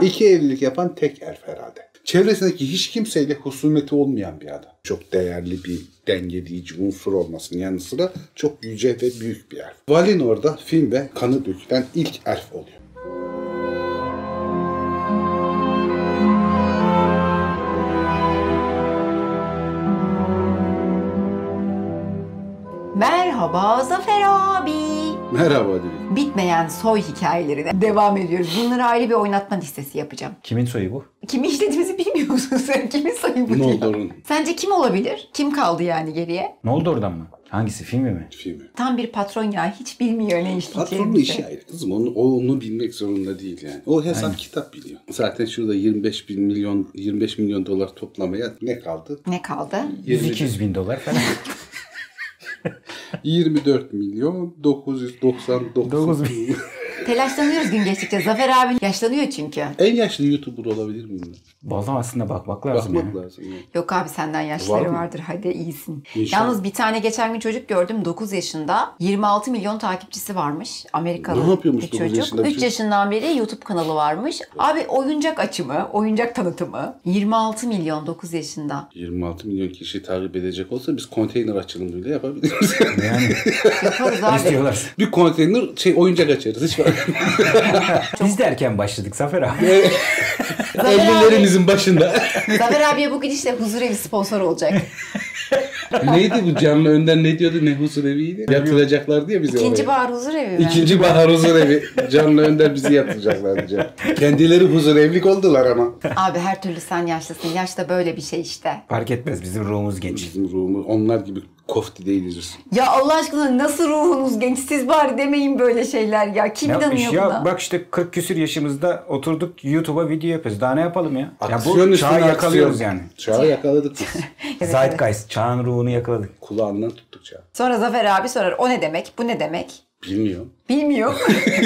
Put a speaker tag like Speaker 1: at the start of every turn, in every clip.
Speaker 1: İki evlilik yapan tek elf herhalde. Çevresindeki hiç kimseyle husumeti olmayan bir adam. Çok değerli bir dengeleyici unsur olmasının yanı sıra çok yüce ve büyük bir elf. Valinor'da film ve kanı dökülen ilk elf oluyor.
Speaker 2: Merhaba Zafer abi.
Speaker 1: Merhaba Dilek.
Speaker 2: Bitmeyen soy hikayelerine devam ediyoruz. Bunları ayrı bir oynatma listesi yapacağım.
Speaker 3: Kimin soyu bu?
Speaker 2: Kimi işlediğimizi bilmiyor musun sen? Kimin soyu bu diyor.
Speaker 1: Noldor'un
Speaker 2: Sence kim olabilir? Kim kaldı yani geriye?
Speaker 3: Ne oldu oradan mı? Hangisi filmi mi?
Speaker 1: filmi.
Speaker 2: Tam bir patron ya. Hiç bilmiyor ne
Speaker 1: Patronun
Speaker 2: işleyeceğimizi.
Speaker 1: işi ayrı kızım. Onu, o onu bilmek zorunda değil yani. O hesap kitap biliyor. Zaten şurada 25 bin milyon 25 milyon dolar toplamaya ne kaldı?
Speaker 2: Ne kaldı?
Speaker 3: 100-200 bin dolar falan.
Speaker 1: 24 milyon 999
Speaker 3: Dokuz
Speaker 1: bin.
Speaker 2: Telaşlanıyoruz gün geçtikçe. Zafer abi yaşlanıyor çünkü.
Speaker 1: en yaşlı YouTuber olabilir miyim?
Speaker 3: Vallahi aslında bakmak lazım
Speaker 1: Bakmak
Speaker 3: ya.
Speaker 1: lazım. yani.
Speaker 2: Yok abi senden yaşları
Speaker 1: Var mı?
Speaker 2: vardır. Hadi iyisin.
Speaker 1: İnşallah.
Speaker 2: Yalnız bir tane geçen gün çocuk gördüm. 9 yaşında. 26 milyon takipçisi varmış. Amerikalı
Speaker 1: Ne yapıyormuş
Speaker 2: bir
Speaker 1: 9
Speaker 2: çocuk.
Speaker 1: yaşında bir
Speaker 2: 3
Speaker 1: çocuk?
Speaker 2: yaşından beri YouTube kanalı varmış. Abi oyuncak açımı, oyuncak tanıtımı. 26 milyon 9 yaşında.
Speaker 1: 26 milyon kişi takip edecek olsa biz konteyner açılımı bile yapabiliriz.
Speaker 3: Yani
Speaker 2: Yaparız abi.
Speaker 3: istiyorlar.
Speaker 1: bir konteyner şey oyuncak açarız. Hiç.
Speaker 3: Biz de erken başladık Zafer abi.
Speaker 1: 50'lerimizin başında.
Speaker 2: Zafer abiye bugün işte huzurevi sponsor olacak.
Speaker 1: Neydi bu canlı önden ne diyordu ne huzur eviydi? Yatıracaklar diye bizi
Speaker 2: İkinci
Speaker 1: oraya.
Speaker 2: bahar huzurevi mi?
Speaker 1: İkinci bahar huzur evi. Canlı önder bizi yatıracaklar diyeceğim. Kendileri huzur evlilik oldular ama.
Speaker 2: Abi her türlü sen yaşlısın. Yaş da böyle bir şey işte.
Speaker 3: Fark etmez bizim ruhumuz genç.
Speaker 1: Bizim ruhumuz onlar gibi kofti değiliz.
Speaker 2: Ya Allah aşkına nasıl ruhunuz genç? Siz bari demeyin böyle şeyler ya. Kim
Speaker 3: Ne yapmış
Speaker 2: inanıyor
Speaker 3: ya?
Speaker 2: buna?
Speaker 3: Bak işte 40 küsür yaşımızda oturduk YouTube'a video yapıyoruz. Daha ne yapalım ya? Ya
Speaker 1: Aksiyon
Speaker 3: bu
Speaker 1: üstüne
Speaker 3: çağı yakalıyoruz
Speaker 1: aksiyon.
Speaker 3: yani.
Speaker 1: Çağı yakaladık biz.
Speaker 2: Evet,
Speaker 3: Zeitgeist, çağın ruhunu yakaladık.
Speaker 1: Kulağından tuttuk çağı.
Speaker 2: Sonra Zafer abi sorar o ne demek bu ne demek?
Speaker 1: Bilmiyorum.
Speaker 2: Bilmiyor.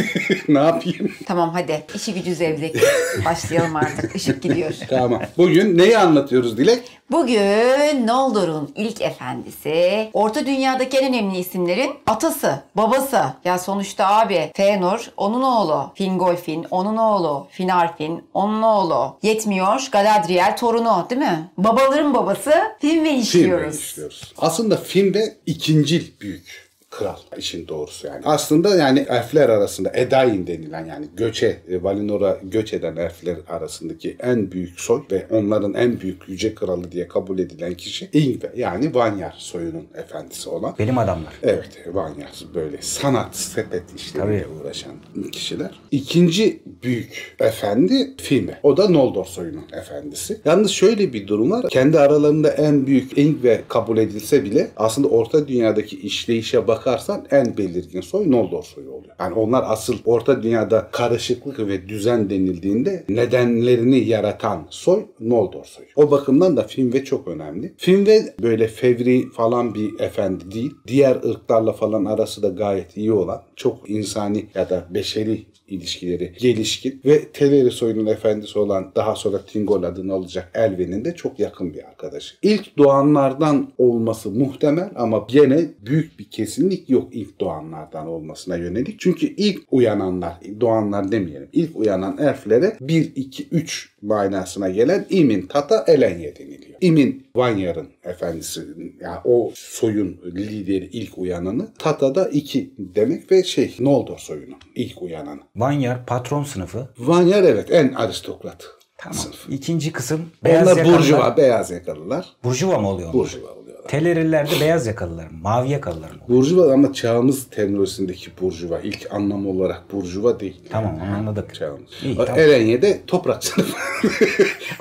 Speaker 1: ne yapayım?
Speaker 2: tamam hadi işi gücü zevzek. Başlayalım artık. Işık gidiyor.
Speaker 1: Tamam. Bugün neyi anlatıyoruz Dilek?
Speaker 2: Bugün Noldor'un ilk efendisi, Orta Dünya'daki en önemli isimlerin atası, babası. Ya sonuçta abi Fëanor onun oğlu, Fingolfin onun oğlu, Finarfin onun oğlu. Yetmiyor Galadriel torunu değil mi? Babaların babası
Speaker 1: Filmde
Speaker 2: işliyoruz.
Speaker 1: işliyoruz. Aslında filmde ikincil büyük kral işin doğrusu yani. Aslında yani elfler arasında Edain denilen yani göçe, e, Valinor'a göç eden elfler arasındaki en büyük soy ve onların en büyük yüce kralı diye kabul edilen kişi Ingve yani Vanyar soyunun efendisi olan.
Speaker 3: Benim adamlar.
Speaker 1: Evet, Vanyar böyle sanat, sepet işleriyle
Speaker 3: Tabii.
Speaker 1: uğraşan kişiler. İkinci büyük efendi Finve. O da Noldor soyunun efendisi. Yalnız şöyle bir durum var. Kendi aralarında en büyük Ingve kabul edilse bile aslında Orta Dünya'daki işleyişe bakarsan en belirgin soy Noldor soyu oluyor. Yani onlar asıl Orta Dünya'da karışıklık ve düzen denildiğinde nedenlerini yaratan soy Noldor soyu. O bakımdan da Finve çok önemli. Finve böyle fevri falan bir efendi değil. Diğer ırklarla falan arası da gayet iyi olan, çok insani ya da beşeri ilişkileri gelişkin ve Teleri soyunun efendisi olan daha sonra Tingol adını alacak Elven'in de çok yakın bir arkadaşı. İlk doğanlardan olması muhtemel ama gene büyük bir kesinlik yok ilk doğanlardan olmasına yönelik. Çünkü ilk uyananlar, doğanlar demeyelim, ilk uyanan elflere 1, 2, 3 manasına gelen İmin Tata Elenye deniliyor. İmin Vanyar'ın efendisi, yani o soyun lideri ilk uyananı. Tata da iki demek ve şey Noldor soyunun ilk uyananı.
Speaker 3: Vanyar patron sınıfı.
Speaker 1: Vanyar evet en aristokrat
Speaker 3: Tamam.
Speaker 1: sınıfı.
Speaker 3: İkinci kısım beyaz
Speaker 1: Onlar
Speaker 3: yakalılar.
Speaker 1: burjuva, beyaz yakalılar.
Speaker 3: Burjuva mı oluyor?
Speaker 1: Burjuva oluyorlar.
Speaker 3: Teleriler de beyaz yakalılar mı? Mavi yakalılar mı?
Speaker 1: Burjuva ama çağımız terminolojisindeki burjuva. ilk anlamı olarak burjuva değil.
Speaker 3: Tamam onu anladık.
Speaker 1: Çağımız.
Speaker 3: İyi, tamam.
Speaker 1: Erenye'de toprak sınıfı.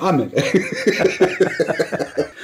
Speaker 1: Amel.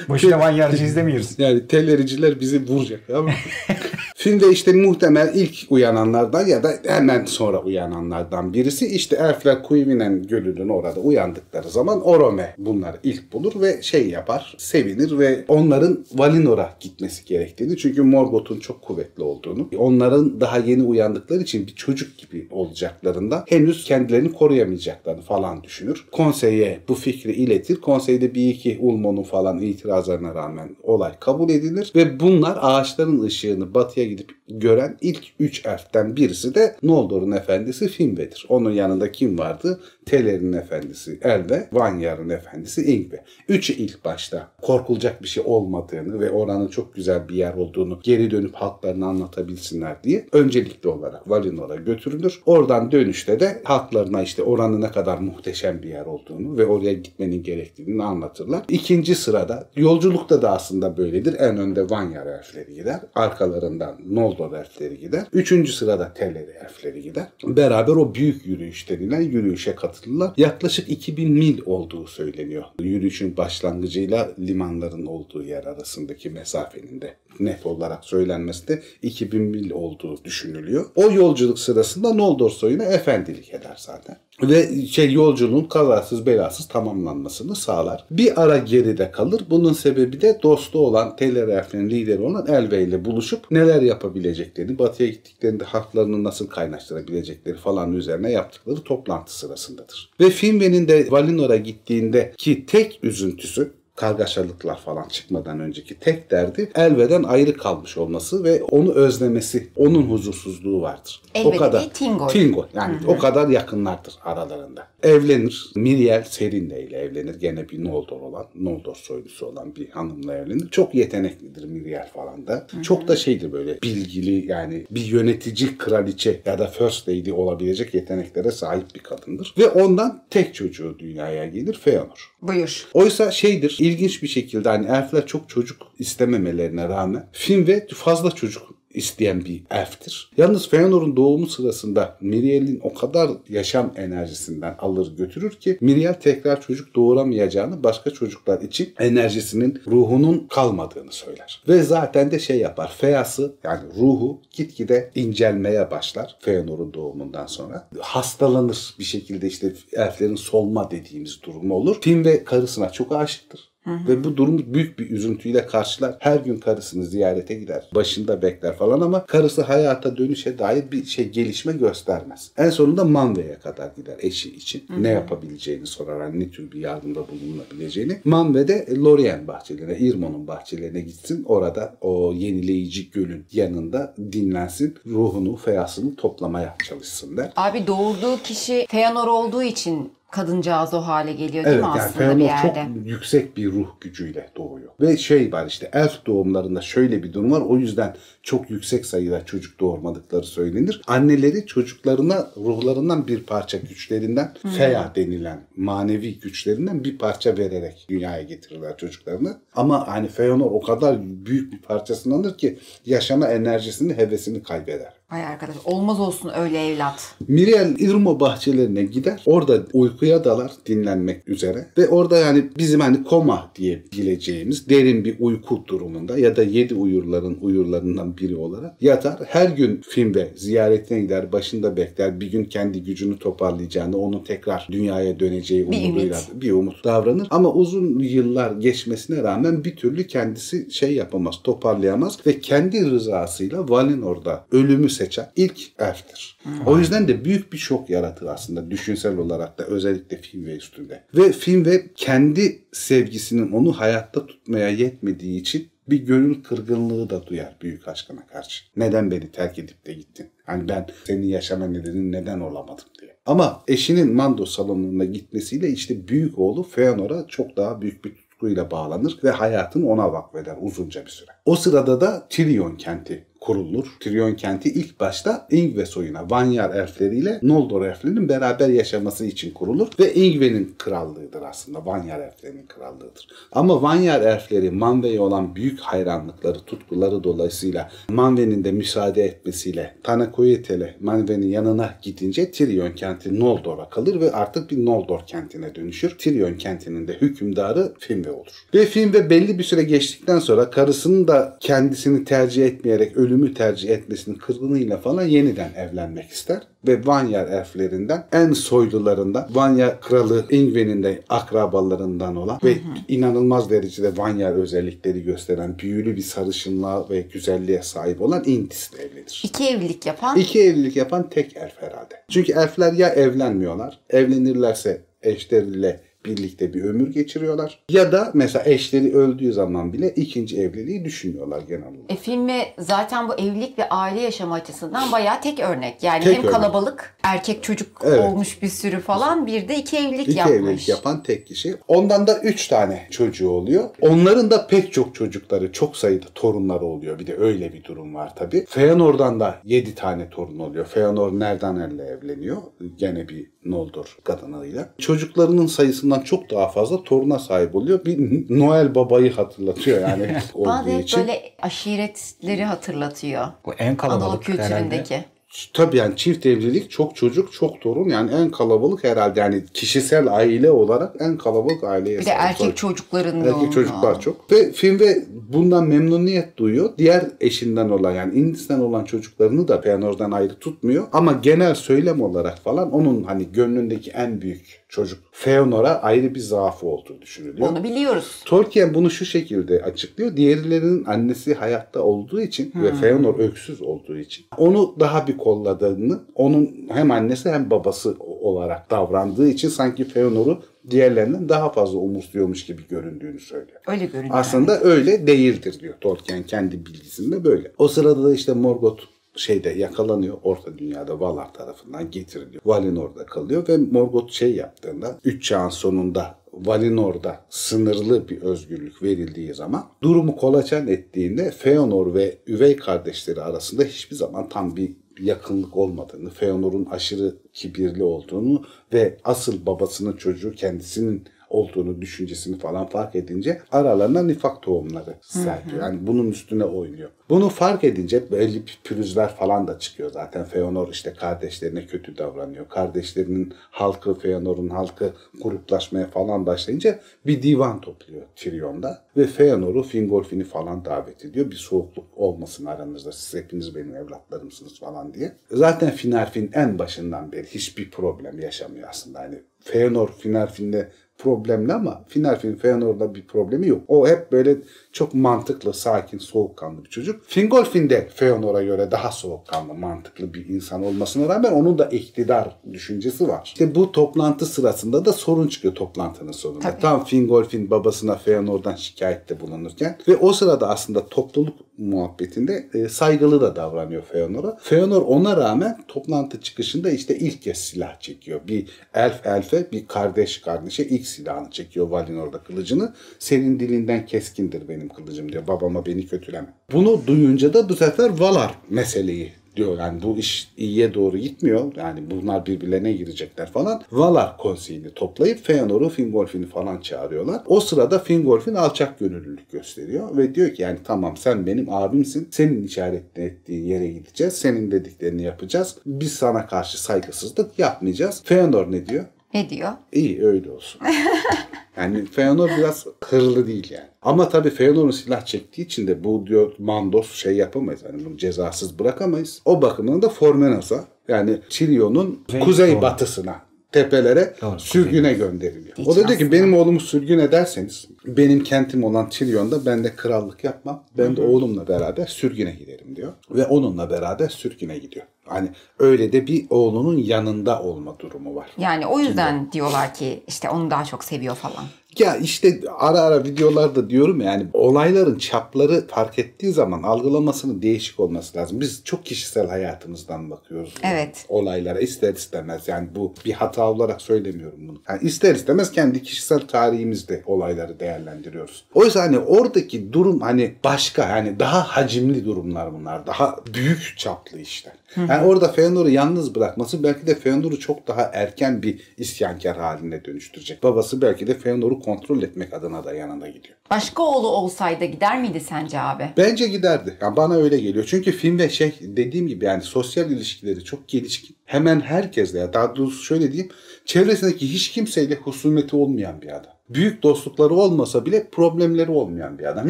Speaker 3: Boşuna Vanyarcı izlemiyoruz.
Speaker 1: Yani tellericiler bizi vuracak ama. Filmde işte muhtemel ilk uyananlardan ya da hemen sonra uyananlardan birisi işte elfler Kuyvinen Gölü'nün orada uyandıkları zaman Orome bunları ilk bulur ve şey yapar, sevinir ve onların Valinor'a gitmesi gerektiğini çünkü Morgoth'un çok kuvvetli olduğunu, onların daha yeni uyandıkları için bir çocuk gibi olacaklarından henüz kendilerini koruyamayacaklarını falan düşünür. Konseye bu fikri iletir. Konseyde bir iki Ulmo'nun falan itirazlarına rağmen olay kabul edilir ve bunlar ağaçların ışığını batıya gidip gören ilk üç elften birisi de Noldor'un efendisi Finwë'dir. Onun yanında kim vardı? Teler'in efendisi Elve, Vanyar'ın efendisi Ingve. Üçü ilk başta korkulacak bir şey olmadığını ve oranın çok güzel bir yer olduğunu geri dönüp halklarına anlatabilsinler diye öncelikli olarak Valinor'a götürülür. Oradan dönüşte de halklarına işte oranın ne kadar muhteşem bir yer olduğunu ve oraya gitmenin gerektiğini anlatırlar. İkinci sırada yolculukta da aslında böyledir. En önde Vanyar elfleri gider. Arkalarından Noldor elfleri gider. Üçüncü sırada Teleri elfleri gider. Beraber o büyük yürüyüş denilen yürüyüşe katılırlar. Yaklaşık 2000 mil olduğu söyleniyor. Yürüyüşün başlangıcıyla limanların olduğu yer arasındaki mesafenin de net olarak söylenmesi de 2000 mil olduğu düşünülüyor. O yolculuk sırasında Noldor soyuna efendilik eder zaten. Ve şey yolculuğun kazasız belasız tamamlanmasını sağlar. Bir ara geride kalır. Bunun sebebi de dostu olan Telerif'in lideri olan Elve ile buluşup neler yapabileceklerini, batıya gittiklerinde haklarını nasıl kaynaştırabilecekleri falan üzerine yaptıkları toplantı sırasındadır. Ve Finwë'nin de Valinor'a gittiğinde ki tek üzüntüsü kargaşalıklar falan çıkmadan önceki tek derdi Elve'den ayrı kalmış olması ve onu özlemesi, onun huzursuzluğu vardır.
Speaker 2: Elve
Speaker 1: o kadar.
Speaker 2: Tingol.
Speaker 1: Tingol yani o kadar yakınlardır aralarında. Evlenir. Miriel Serinde ile evlenir. Gene bir Noldor olan, Noldor soylusu olan bir hanımla evlenir. Çok yeteneklidir Miriel falan da. Çok da şeydir böyle bilgili yani bir yönetici kraliçe ya da first lady olabilecek yeteneklere sahip bir kadındır. Ve ondan tek çocuğu dünyaya gelir Feanor.
Speaker 2: Buyur.
Speaker 1: Oysa şeydir ilginç bir şekilde hani elfler çok çocuk istememelerine rağmen Finwë fazla çocuk isteyen bir elftir. Yalnız Feanor'un doğumu sırasında Miriel'in o kadar yaşam enerjisinden alır götürür ki Miriel tekrar çocuk doğuramayacağını başka çocuklar için enerjisinin ruhunun kalmadığını söyler. Ve zaten de şey yapar. Feası yani ruhu gitgide incelmeye başlar Feanor'un doğumundan sonra. Hastalanır bir şekilde işte elflerin solma dediğimiz durumu olur. Finwë karısına çok aşıktır. Ve bu durumu büyük bir üzüntüyle karşılar. Her gün karısını ziyarete gider. Başında bekler falan ama karısı hayata dönüşe dair bir şey gelişme göstermez. En sonunda Manve'ye kadar gider eşi için. Ne yapabileceğini sorar. Hani ne tür bir yardımda bulunabileceğini. Manve de Lorien bahçelerine, Irmon'un bahçelerine gitsin. Orada o yenileyici gölün yanında dinlensin. Ruhunu, feyasını toplamaya çalışsın der.
Speaker 2: Abi doğurduğu kişi Feanor olduğu için kadıncağız o hale geliyor değil
Speaker 1: Evet
Speaker 2: mi
Speaker 1: yani
Speaker 2: aslında
Speaker 1: Feanor
Speaker 2: bir yerde?
Speaker 1: çok yüksek bir ruh gücüyle doğuyor. Ve şey var işte elf doğumlarında şöyle bir durum var. O yüzden çok yüksek sayıda çocuk doğurmadıkları söylenir. Anneleri çocuklarına ruhlarından bir parça güçlerinden feya denilen manevi güçlerinden bir parça vererek dünyaya getirirler çocuklarını. Ama hani Feanor o kadar büyük bir parçasını alır ki yaşama enerjisini, hevesini kaybeder.
Speaker 2: Ay arkadaş olmaz olsun öyle evlat.
Speaker 1: Miriel Irmo bahçelerine gider. Orada uykuya dalar dinlenmek üzere. Ve orada yani bizim hani koma diyebileceğimiz derin bir uyku durumunda ya da yedi uyurların uyurlarından biri olarak yatar. Her gün Finwë ziyaretine gider. Başında bekler. Bir gün kendi gücünü toparlayacağını, onun tekrar dünyaya döneceği
Speaker 2: Bir
Speaker 1: umuduyla
Speaker 2: ümit.
Speaker 1: bir umut davranır. Ama uzun yıllar geçmesine rağmen bir türlü kendisi şey yapamaz, toparlayamaz ve kendi rızasıyla Valinor'da ölümü seçen ilk elftir. O yüzden de büyük bir şok yaratır aslında düşünsel olarak da özellikle Finwë üstünde. Ve Finwë kendi sevgisinin onu hayatta tutmaya yetmediği için bir gönül kırgınlığı da duyar büyük aşkına karşı. Neden beni terk edip de gittin? Hani ben senin yaşama nedenin neden olamadım diye. Ama eşinin Mando salonuna gitmesiyle işte büyük oğlu Feanor'a çok daha büyük bir tutkuyla bağlanır ve hayatını ona vakfeder uzunca bir süre. O sırada da Tirion kenti kurulur. Tirion kenti ilk başta Ingve soyuna, Vanyar elfleriyle Noldor elflerinin beraber yaşaması için kurulur ve Ingve'nin krallığıdır aslında. Vanyar elflerinin krallığıdır. Ama Vanyar elfleri Manve'ye olan büyük hayranlıkları, tutkuları dolayısıyla Manve'nin de müsaade etmesiyle Tanakoyetele Manve'nin yanına gidince Tirion kenti Noldor'a kalır ve artık bir Noldor kentine dönüşür. Tirion kentinin de hükümdarı Finwë olur. Ve Finwë belli bir süre geçtikten sonra karısının da kendisini tercih etmeyerek ölümü tercih etmesinin kırgınlığıyla falan yeniden evlenmek ister. Ve Vanyar elflerinden en soylularından Vanya kralı Ingve'nin de akrabalarından olan ve inanılmaz derecede Vanyar özellikleri gösteren büyülü bir sarışınlığa ve güzelliğe sahip olan Intis'le evlenir.
Speaker 2: İki evlilik yapan
Speaker 1: İki evlilik yapan tek elf herhalde. Çünkü elfler ya evlenmiyorlar, evlenirlerse eşleriyle birlikte bir ömür geçiriyorlar. Ya da mesela eşleri öldüğü zaman bile ikinci evliliği düşünüyorlar genel olarak.
Speaker 2: E, filmi zaten bu evlilik ve aile yaşamı açısından bayağı tek örnek. Yani
Speaker 1: Tek
Speaker 2: hem
Speaker 1: örnek.
Speaker 2: kalabalık, erkek çocuk
Speaker 1: Evet.
Speaker 2: olmuş bir sürü falan bir de iki evlilik
Speaker 1: İki
Speaker 2: yapmış.
Speaker 1: evlilik yapan tek kişi. Ondan da üç tane çocuğu oluyor. Onların da pek çok çocukları, çok sayıda torunları oluyor. Bir de öyle bir durum var tabii. Feanor'dan da yedi tane torun oluyor. Feanor Nerdanel'le evleniyor. Gene bir Noldor kadınıyla. Çocuklarının sayısından çok daha fazla toruna sahip oluyor. Bir Noel babayı hatırlatıyor yani
Speaker 2: Bana
Speaker 1: için.
Speaker 2: böyle aşiretleri hatırlatıyor.
Speaker 3: Bu en
Speaker 2: Anadolu
Speaker 3: kalabalık herhalde.
Speaker 1: Tabii yani çift evlilik, çok çocuk, çok torun yani en kalabalık herhalde yani kişisel aile olarak en kalabalık aileye
Speaker 2: Bir de erkek çocukların
Speaker 1: Erkek
Speaker 2: yoğunluğu.
Speaker 1: çocuklar çok. Ve film ve bundan memnuniyet duyuyor. Diğer eşinden olan yani Indis'ten olan çocuklarını da Feanor'dan ayrı tutmuyor. Ama genel söylem olarak falan onun hani gönlündeki en büyük çocuk Feanor'a ayrı bir zaafı olduğu düşünülüyor.
Speaker 2: Onu biliyoruz.
Speaker 1: Tolkien bunu şu şekilde açıklıyor. Diğerlerinin annesi hayatta olduğu için ve Feanor öksüz olduğu için onu daha bir kolladığını, onun hem annesi hem babası olarak davrandığı için sanki Feanor'u diğerlerinden daha fazla umursuyormuş gibi göründüğünü söylüyor.
Speaker 2: Öyle görünüyor.
Speaker 1: Aslında öyle değildir diyor Tolkien kendi bilgisinde böyle. O sırada da işte Morgoth şeyde yakalanıyor Orta Dünya'da Valar tarafından getiriliyor. Valinor'da kalıyor ve Morgoth şey yaptığında 3 çağın sonunda Valinor'da sınırlı bir özgürlük verildiği zaman durumu kolaçan ettiğinde Feanor ve üvey kardeşleri arasında hiçbir zaman tam bir yakınlık olmadığını, Feanor'un aşırı kibirli olduğunu ve asıl babasının çocuğu kendisinin olduğunu düşüncesini falan fark edince aralarına nifak tohumları serpiyor. Yani bunun üstüne oynuyor. Bunu fark edince belli pürüzler falan da çıkıyor zaten. Feanor işte kardeşlerine kötü davranıyor. Kardeşlerinin halkı, Feanor'un halkı gruplaşmaya falan başlayınca bir divan topluyor Tyrion'da. Ve Feanor'u, Fingolfin'i falan davet ediyor. Bir soğukluk olmasın aranızda. Siz hepiniz benim evlatlarımsınız falan diye. Zaten Finarfin en başından beri hiçbir problem yaşamıyor aslında. Hani Feanor Finarfin'le problemli ama Finarfin Feanor'da bir problemi yok. O hep böyle çok mantıklı, sakin, soğukkanlı bir çocuk. Fingolfin de Feanor'a göre daha soğukkanlı, mantıklı bir insan olmasına rağmen onun da iktidar düşüncesi var. İşte bu toplantı sırasında da sorun çıkıyor toplantının sonunda.
Speaker 2: Tabii.
Speaker 1: Tam Fingolfin babasına Feanor'dan şikayette bulunurken ve o sırada aslında topluluk muhabbetinde e, saygılı da davranıyor Feanor'a. Feanor ona rağmen toplantı çıkışında işte ilk kez silah çekiyor. Bir elf elfe, bir kardeş kardeşe ilk silahını çekiyor Valinor'da kılıcını. Senin dilinden keskindir benim kılıcım diyor. Babama beni kötüleme. Bunu duyunca da bu sefer Valar meseleyi diyor. Yani bu iş iyiye doğru gitmiyor. Yani bunlar birbirlerine girecekler falan. Valar konseyini toplayıp Feanor'u, Fingolfin'i falan çağırıyorlar. O sırada Fingolfin alçak gönüllülük gösteriyor ve diyor ki yani tamam sen benim abimsin. Senin işaret ettiğin yere gideceğiz. Senin dediklerini yapacağız. Biz sana karşı saygısızlık yapmayacağız. Feanor ne diyor?
Speaker 2: Ne diyor?
Speaker 1: İyi öyle olsun. yani Feanor biraz hırlı değil yani. Ama tabii Feanor'un silah çektiği için de bu diyor Mandos şey yapamayız. Hani bunu cezasız bırakamayız. O bakımdan da Formenos'a yani Chirion'un
Speaker 3: Kuzey-
Speaker 1: batısına tepelere
Speaker 3: Doğru,
Speaker 1: sürgüne gönderiliyor.
Speaker 2: Hiç
Speaker 1: o da diyor ki benim oğlumu sürgün ederseniz benim kentim olan Tirion'da ben de krallık yapmam. Ben de oğlumla beraber sürgüne giderim diyor. Ve onunla beraber sürgüne gidiyor. Hani öyle de bir oğlunun yanında olma durumu var.
Speaker 2: Yani o yüzden diyorlar ki işte onu daha çok seviyor falan.
Speaker 1: Ya işte ara ara videolarda diyorum ya, yani olayların çapları fark ettiği zaman algılamasının değişik olması lazım. Biz çok kişisel hayatımızdan bakıyoruz.
Speaker 2: Evet.
Speaker 1: Olaylara ister istemez yani bu bir hata olarak söylemiyorum bunu. Yani ister istemez kendi kişisel tarihimizde olayları değerlendiriyoruz. Oysa hani oradaki durum hani başka yani daha hacimli durumlar bunlar. Daha büyük çaplı işler. Yani orada Feanor'u yalnız bırakması belki de Feanor'u çok daha erken bir isyankar haline dönüştürecek. Babası belki de Feanor'u kontrol etmek adına da yanında gidiyor.
Speaker 2: Başka oğlu olsaydı gider miydi sence abi?
Speaker 1: Bence giderdi. Yani bana öyle geliyor. Çünkü film ve şey dediğim gibi yani sosyal ilişkileri çok gelişkin. Hemen herkesle ya daha doğrusu şöyle diyeyim. Çevresindeki hiç kimseyle husumeti olmayan bir adam. Büyük dostlukları olmasa bile problemleri olmayan bir adam.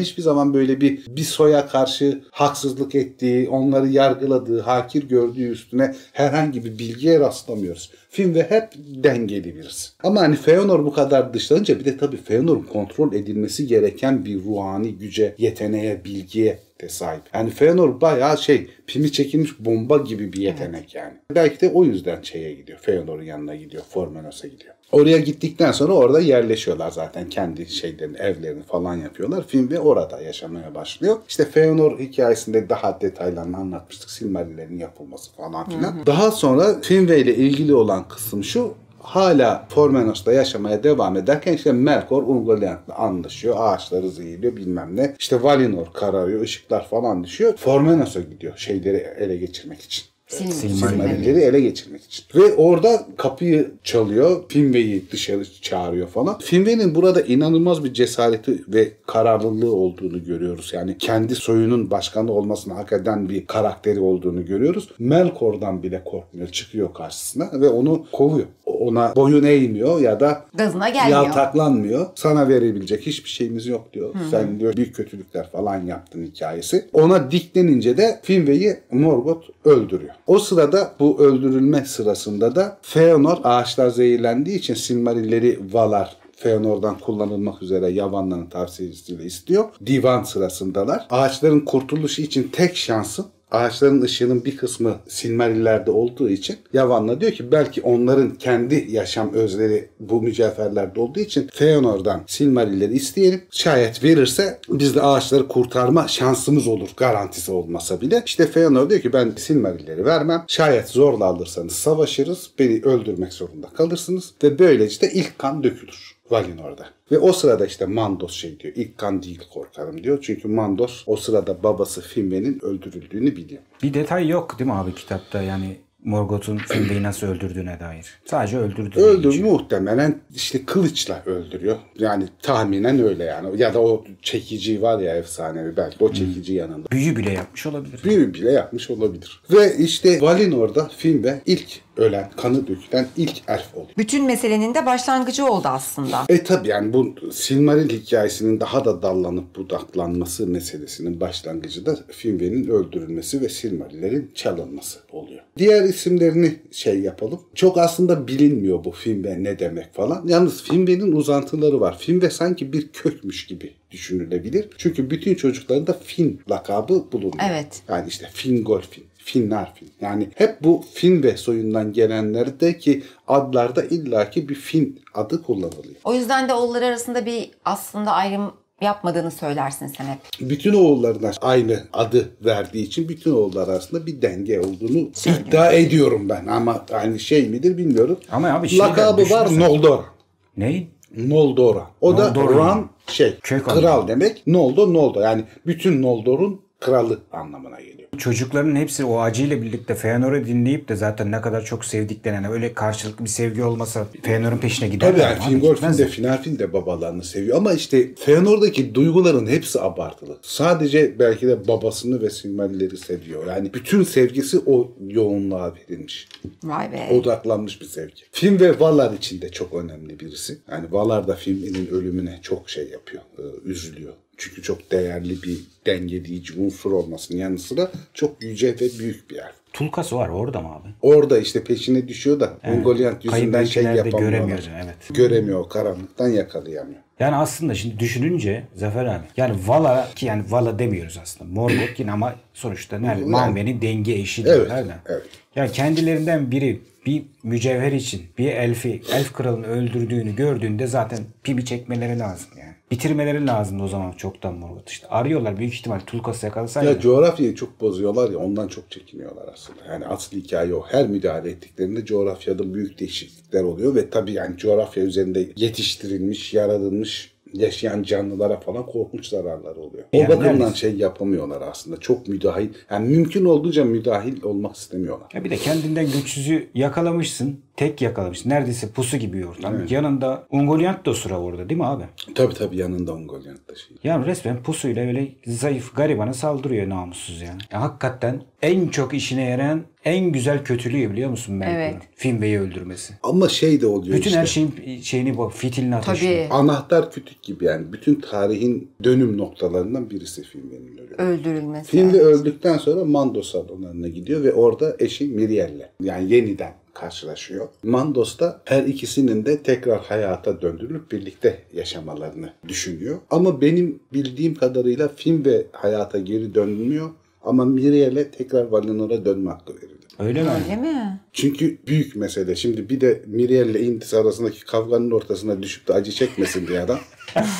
Speaker 1: Hiçbir zaman böyle bir bir soya karşı haksızlık ettiği, onları yargıladığı, hakir gördüğü üstüne herhangi bir bilgiye rastlamıyoruz. Filmde hep dengeli birisi. Ama hani Feanor bu kadar dışlanınca bir de tabii Feanor'un kontrol edilmesi gereken bir ruhani güce, yeteneğe, bilgiye de sahip. Yani Feanor bayağı şey pimi çekilmiş bomba gibi bir yetenek yani. Belki de o yüzden şeye gidiyor. Feanor'un yanına gidiyor. Formenos'a gidiyor. Oraya gittikten sonra orada yerleşiyorlar zaten. Kendi şeylerini, evlerini falan yapıyorlar. Film ve orada yaşamaya başlıyor. İşte Feanor hikayesinde daha detaylarını anlatmıştık. Silmarillerin yapılması falan filan. Daha sonra Finwë ile ilgili olan kısım şu hala Formenos'ta yaşamaya devam ederken işte Melkor Ungoliant'la anlaşıyor. Ağaçları zehirliyor bilmem ne. İşte Valinor kararıyor. ışıklar falan düşüyor. Formenos'a gidiyor şeyleri ele geçirmek için.
Speaker 2: Silm-
Speaker 1: Silmarilleri ele geçirmek için. Ve orada kapıyı çalıyor. Finwë'yi dışarı çağırıyor falan. Finwë'nin burada inanılmaz bir cesareti ve kararlılığı olduğunu görüyoruz. Yani kendi soyunun başkanı olmasını hak eden bir karakteri olduğunu görüyoruz. Melkor'dan bile korkmuyor. Çıkıyor karşısına ve onu kovuyor. Ona boyun eğmiyor ya da
Speaker 2: Gazına gelmiyor.
Speaker 1: yaltaklanmıyor. Sana verebilecek hiçbir şeyimiz yok diyor. Sen diyor büyük kötülükler falan yaptın hikayesi. Ona diklenince de Finwë'yi Morgoth öldürüyor. O sırada bu öldürülme sırasında da Feanor ağaçlar zehirlendiği için Silmarilleri Valar Feanor'dan kullanılmak üzere Yavanların tavsiyesiyle istiyor. Divan sırasındalar. Ağaçların kurtuluşu için tek şansı ağaçların ışığının bir kısmı Silmarillerde olduğu için Yavan'la diyor ki belki onların kendi yaşam özleri bu mücevherlerde olduğu için Feanor'dan Silmarilleri isteyelim. Şayet verirse biz de ağaçları kurtarma şansımız olur garantisi olmasa bile. İşte Feanor diyor ki ben Silmarilleri vermem. Şayet zorla alırsanız savaşırız. Beni öldürmek zorunda kalırsınız ve böylece de ilk kan dökülür. Valinor'da. Ve o sırada işte Mandos şey diyor. İlk kan değil korkarım diyor. Çünkü Mandos o sırada babası Finwë'nin öldürüldüğünü biliyor.
Speaker 3: Bir detay yok değil mi abi kitapta yani Morgoth'un Finwë'yi nasıl öldürdüğüne dair. Sadece öldürdü.
Speaker 1: Öldür muhtemelen işte kılıçla öldürüyor. Yani tahminen öyle yani. Ya da o çekici var ya efsanevi belki o çekici yanında.
Speaker 3: Büyü bile yapmış olabilir.
Speaker 1: Büyü bile yapmış olabilir. Ve işte Valinor'da Finwë ilk ölen, kanı dökülen ilk elf oluyor.
Speaker 2: Bütün meselenin de başlangıcı oldu aslında.
Speaker 1: E tabi yani bu Silmaril hikayesinin daha da dallanıp budaklanması meselesinin başlangıcı da Finwë'nin öldürülmesi ve Silmarillerin çalınması oluyor. Diğer isimlerini şey yapalım. Çok aslında bilinmiyor bu Finwë ne demek falan. Yalnız Finwë'nin uzantıları var. Finwë sanki bir kökmüş gibi düşünülebilir. Çünkü bütün çocuklarında Fin lakabı bulunuyor.
Speaker 2: Evet.
Speaker 1: Yani işte Fingolfin. Finnar Fin. Yani hep bu Fin ve soyundan gelenlerde ki adlarda illaki bir Fin adı kullanılıyor.
Speaker 2: O yüzden de oğullar arasında bir aslında ayrım yapmadığını söylersin sen hep.
Speaker 1: Bütün oğullarına aynı adı verdiği için bütün oğullar arasında bir denge olduğunu iddia ediyorum ben. Ama aynı şey midir bilmiyorum.
Speaker 3: Ama abi şeyden
Speaker 1: Lakabı var Noldor.
Speaker 3: Neyin?
Speaker 1: Noldora. O da
Speaker 3: Noldor
Speaker 1: Ran şey
Speaker 3: Kök
Speaker 1: kral
Speaker 3: anlamı.
Speaker 1: demek. Noldo Noldo yani bütün Noldor'un kralı anlamına geliyor.
Speaker 3: Çocukların hepsi o acıyla birlikte Feanor'u dinleyip de zaten ne kadar çok sevdiklerini yani öyle karşılıklı bir sevgi olmasa Feanor'un peşine giderler.
Speaker 1: Tabii yani Fingolfin de Finarfin de babalarını seviyor ama işte Feanor'daki duyguların hepsi abartılı. Sadece belki de babasını ve Silmarilleri seviyor. Yani bütün sevgisi o yoğunluğa verilmiş.
Speaker 2: Vay be.
Speaker 1: Odaklanmış bir sevgi. Film ve Valar için de çok önemli birisi. Yani Valar da filminin ölümüne çok şey yapıyor. e, Üzülüyor. Çünkü çok değerli bir dengeleyici unsur olmasının yanı sıra çok yüce ve büyük bir yer.
Speaker 3: Tulkası var orada mı abi?
Speaker 1: Orada işte peşine düşüyor da Ungoliant yüzünden şey
Speaker 3: Kayıp
Speaker 1: yapamıyorlar.
Speaker 3: göremiyoruz evet.
Speaker 1: Göremiyor, karanlıktan yakalayamıyor.
Speaker 3: Yani aslında şimdi düşününce Zafer abi yani Vala ki yani Vala demiyoruz aslında. Morgoth yine ama sonuçta nerede? Manve'nin denge eşi
Speaker 1: Evet,
Speaker 3: diyorlar da.
Speaker 1: evet.
Speaker 3: Yani kendilerinden biri bir mücevher için bir elfi, elf kralını öldürdüğünü gördüğünde zaten pibi çekmeleri lazım yani. Bitirmeleri lazımdı o zaman çoktan Morgoth işte. Arıyorlar büyük ihtimal Tulkas'ı yakalasaydı.
Speaker 1: Ya coğrafyayı çok bozuyorlar ya ondan çok çekiniyorlar aslında. Yani asıl hikaye o. Her müdahale ettiklerinde coğrafyada büyük değişiklikler oluyor ve tabii yani coğrafya üzerinde yetiştirilmiş, yaratılmış yaşayan canlılara falan korkunç zararlar oluyor. O
Speaker 3: Yani
Speaker 1: bakımdan
Speaker 3: neredeyse-
Speaker 1: şey yapamıyorlar aslında. Çok müdahil. Yani mümkün olduğunca müdahil olmak istemiyorlar.
Speaker 3: Ya bir de kendinden güçsüzü yakalamışsın. Tek yakalamışsın. Neredeyse pusu gibi bir ortam. Yanında Ungoliant da sıra orada değil mi abi?
Speaker 1: Tabii tabii yanında Ungoliant da şey.
Speaker 3: Yani resmen pusuyla öyle zayıf garibana saldırıyor namussuz yani. Ya hakikaten en çok işine yarayan en güzel kötülüğü biliyor musun Melkor'un?
Speaker 2: Evet.
Speaker 3: Finwë'yi öldürmesi.
Speaker 1: Ama şey de oluyor
Speaker 3: Bütün
Speaker 1: işte.
Speaker 3: her şeyin şeyini bu fitilini ateşliyor.
Speaker 2: Tabii
Speaker 1: Anahtar kütük gibi yani. Bütün tarihin dönüm noktalarından birisi filmlerin ölümü.
Speaker 2: öldürülmesi.
Speaker 1: Filmde öldükten sonra Mandos alanına gidiyor ve orada eşi Miriel'le yani yeniden karşılaşıyor. Mandos da her ikisinin de tekrar hayata döndürülüp birlikte yaşamalarını düşünüyor. Ama benim bildiğim kadarıyla film ve hayata geri dönmüyor ama Miriel'e tekrar Valinor'a dönme hakkı veriliyor.
Speaker 3: Öyle mi?
Speaker 2: Öyle mi?
Speaker 1: Çünkü büyük mesele. Şimdi bir de Miriel ile Indis arasındaki kavganın ortasına düşüp de acı çekmesin diye adam.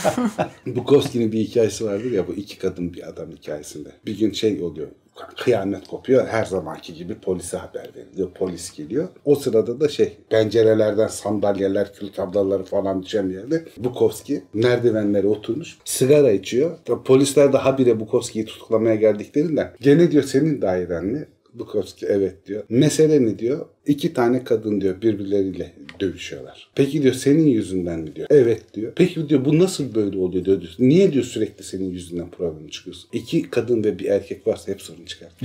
Speaker 1: Bukowski'nin bir hikayesi vardır ya bu iki kadın bir adam hikayesinde. Bir gün şey oluyor. Kıyamet kopuyor. Her zamanki gibi polise haber veriliyor. Polis geliyor. O sırada da şey pencerelerden sandalyeler, kül tablaları falan düşen bir yerde Bukowski merdivenlere oturmuş. Sigara içiyor. Polisler de habire Bukowski'yi tutuklamaya geldiklerinde gene diyor senin dairen mi? Bukowski evet diyor. Mesele ne diyor? İki tane kadın diyor birbirleriyle dövüşüyorlar. Peki diyor senin yüzünden mi diyor? Evet diyor. Peki diyor bu nasıl böyle oluyor diyor. Niye diyor sürekli senin yüzünden problem çıkıyorsun? İki kadın ve bir erkek varsa hep sorun çıkar.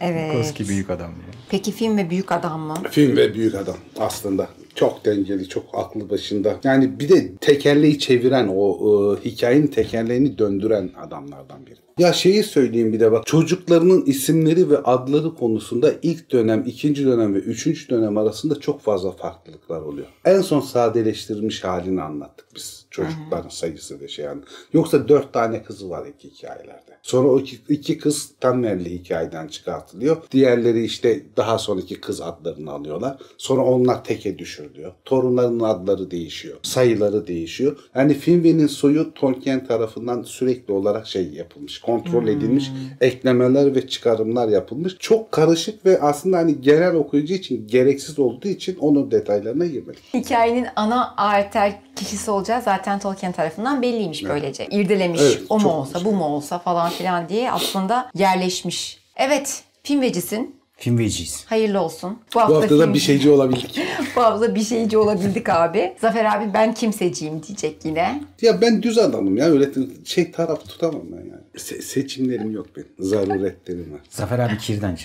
Speaker 2: Evet.
Speaker 3: Koski büyük adam diye.
Speaker 2: Peki film ve büyük adam mı?
Speaker 1: Film ve büyük adam aslında. Çok dengeli, çok aklı başında. Yani bir de tekerleği çeviren, o e, hikayenin tekerleğini döndüren adamlardan biri. Ya şeyi söyleyeyim bir de bak. Çocuklarının isimleri ve adları konusunda ilk dönem, ikinci dönem ve üçüncü dönem arasında çok fazla farklılıklar oluyor. En son sadeleştirilmiş halini anlattık biz. Çocukların sayısı ve şey yani. Yoksa dört tane kızı var iki hikayelerde. Sonra o iki, iki kız Tanner'li hikayeden çıkartılıyor. Diğerleri işte daha sonraki kız adlarını alıyorlar. Sonra onlar teke düşürülüyor. Torunlarının adları değişiyor. Sayıları değişiyor. Yani Finwë'nin soyu Tolkien tarafından sürekli olarak şey yapılmış. Kontrol edilmiş. Eklemeler ve çıkarımlar yapılmış. Çok karışık ve aslında hani genel okuyucu için gereksiz olduğu için onun detaylarına girmedik.
Speaker 2: Hikayenin ana arter kişisi olacağı zaten Tolkien tarafından belliymiş böylece. İrdelemiş.
Speaker 1: Evet,
Speaker 2: o mu olsa, bu mu olsa falan filan diye aslında yerleşmiş. Evet, film vecisin.
Speaker 3: Film veciz.
Speaker 2: Hayırlı olsun.
Speaker 1: Bu hafta da
Speaker 2: film-
Speaker 1: bir şeyci olabildik.
Speaker 2: Bu hafta bir şeyci olabildik abi. Zafer abi ben kimseciyim diyecek yine.
Speaker 1: Ya ben düz adamım ya öyle şey taraf tutamam ben yani. Se- seçimlerim yok benim. Zaruretlerim var.
Speaker 3: Zafer abi kirdancı.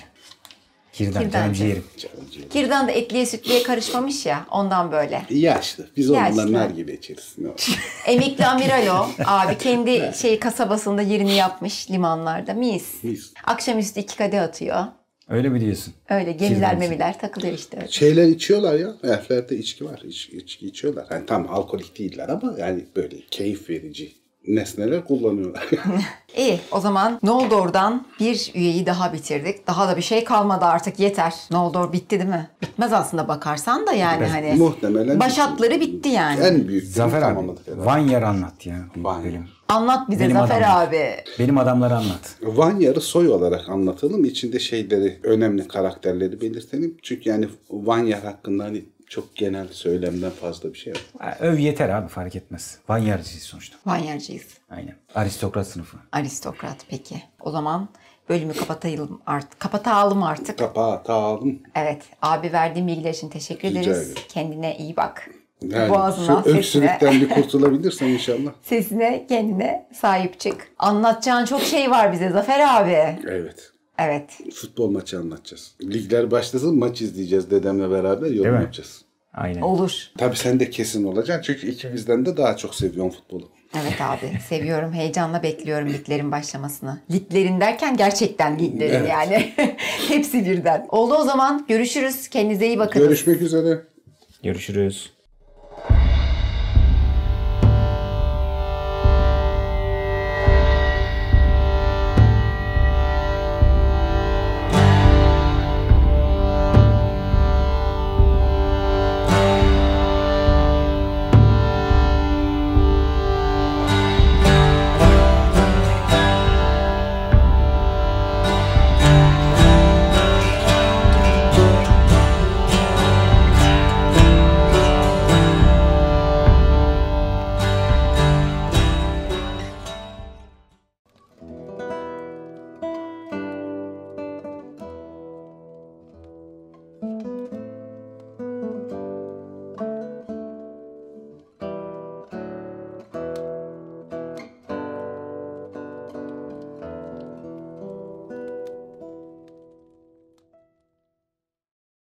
Speaker 3: Kirdan,
Speaker 2: Kirdancı.
Speaker 3: canım ciğerim.
Speaker 1: Canım ciğerim.
Speaker 2: Kirdan da etliye sütlüye karışmamış ya ondan böyle.
Speaker 1: Yaşlı. Biz onunla nar gibi içeriz.
Speaker 2: Emekli amiral o. Abi kendi şey kasabasında yerini yapmış limanlarda. Mis.
Speaker 1: Mis.
Speaker 2: Akşamüstü iki kadeh atıyor.
Speaker 3: Öyle mi diyorsun?
Speaker 2: Öyle gemiler memiler takılıyor işte öyle.
Speaker 1: Şeyler içiyorlar ya. Elflerde içki var. İç, içki içiyorlar. Yani tam alkolik değiller ama yani böyle keyif verici nesneler kullanıyorlar.
Speaker 2: İyi o zaman Noldor'dan bir üyeyi daha bitirdik. Daha da bir şey kalmadı artık yeter. Noldor bitti değil mi? Bitmez aslında bakarsan da yani hani.
Speaker 1: Muhtemelen
Speaker 2: Baş hatları bitti yani.
Speaker 1: en büyük
Speaker 3: Zafer abi. Vanyar anlat ya.
Speaker 1: Vanyar.
Speaker 2: Anlat bize
Speaker 3: Benim
Speaker 2: Zafer
Speaker 3: adamım.
Speaker 2: abi.
Speaker 3: Benim adamları anlat.
Speaker 1: Vanyar'ı soy olarak anlatalım. İçinde şeyleri, önemli karakterleri belirtelim. Çünkü yani Vanyar hakkında hani çok genel söylemden fazla bir şey yok.
Speaker 3: Öv yeter abi fark etmez. Vanyarcıyız sonuçta.
Speaker 2: Vanyarcıyız.
Speaker 3: Aynen. Aristokrat sınıfı.
Speaker 2: Aristokrat peki. O zaman bölümü kapatalım artık. Kapatalım artık.
Speaker 1: Kapağı tağalım.
Speaker 2: Evet. Abi verdiğin bilgiler için teşekkür
Speaker 1: Rica
Speaker 2: ederiz.
Speaker 1: ederim.
Speaker 2: Kendine iyi bak.
Speaker 1: Yani
Speaker 2: Boğazından,
Speaker 1: şu öksürükten bir kurtulabilirsen inşallah.
Speaker 2: Sesine, kendine sahip çık. Anlatacağın çok şey var bize Zafer abi.
Speaker 1: Evet.
Speaker 2: Evet.
Speaker 1: Futbol maçı anlatacağız. Ligler başlasın maç izleyeceğiz dedemle beraber yorum
Speaker 3: mi?
Speaker 1: yapacağız.
Speaker 3: Aynen.
Speaker 2: Olur.
Speaker 1: Tabii sen de kesin olacaksın çünkü ikimizden de daha çok seviyorsun futbolu.
Speaker 2: Evet abi. Seviyorum. Heyecanla bekliyorum liglerin başlamasını. Liglerin derken gerçekten liglerin
Speaker 1: Evet.
Speaker 2: yani. Hepsi birden. Oldu o zaman. Görüşürüz. Kendinize iyi bakın.
Speaker 1: Görüşmek üzere.
Speaker 3: Görüşürüz.